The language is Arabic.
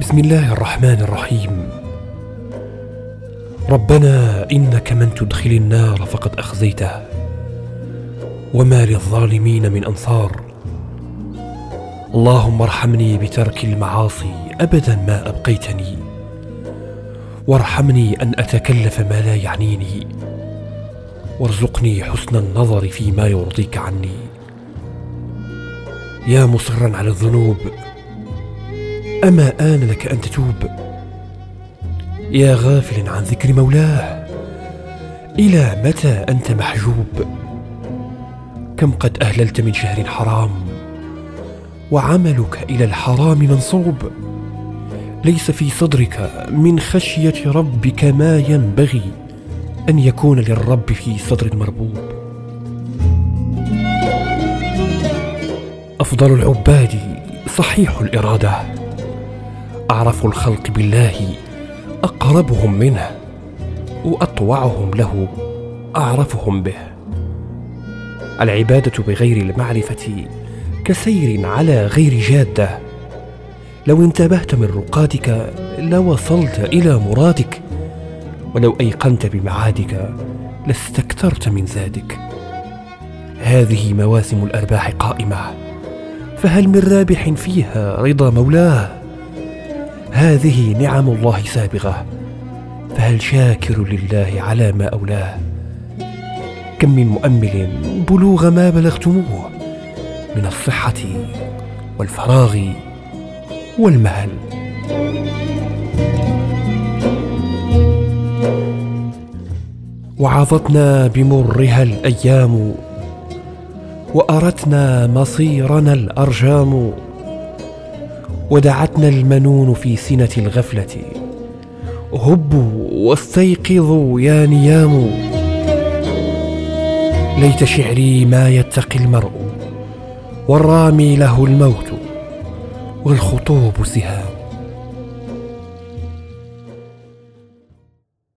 بسم الله الرحمن الرحيم. ربنا إنك من تدخل النار فقد أخزيته. وما للظالمين من أنصار. اللهم ارحمني بترك المعاصي أبدا ما أبقيتني. وارحمني أن أتكلف ما لا يعنيني. وارزقني حسن النظر فيما يرضيك عني. يا مصرا على الذنوب أما آن لك أن تتوب؟ يا غافل عن ذكر مولاه إلى متى أنت محجوب؟ كم قد أهللت من شهر حرام وعملك إلى الحرام منصوب؟ ليس في صدرك من خشية ربك ما ينبغي أن يكون للرب في صدر مربوب. أفضل العباد صحيح الإرادة. أعرف الخلق بالله أقربهم منه وأطوعهم له أعرفهم به. العبادة بغير المعرفة كسير على غير جادة. لو انتبهت من رقادك لوصلت إلى مرادك. ولو أيقنت بمعادك لاستكثرت من زادك هذه مواسم الأرباح قائمة فهل من رابح فيها رضا مولاه؟ هذه نعم الله سابغة فهل شاكر لله على ما أولاه؟ كم من مؤمل بلوغ ما بلغتموه من الصحة والفراغ والمهل. وعظتنا بمرها الأيام وارتنا مصيرنا الأرجام. ودعتنا المنون في سنة الغفلة. هبوا واستيقظوا يا نيام. ليت شعري ما يتقي المرء والرامي له الموت والخطوب سهام.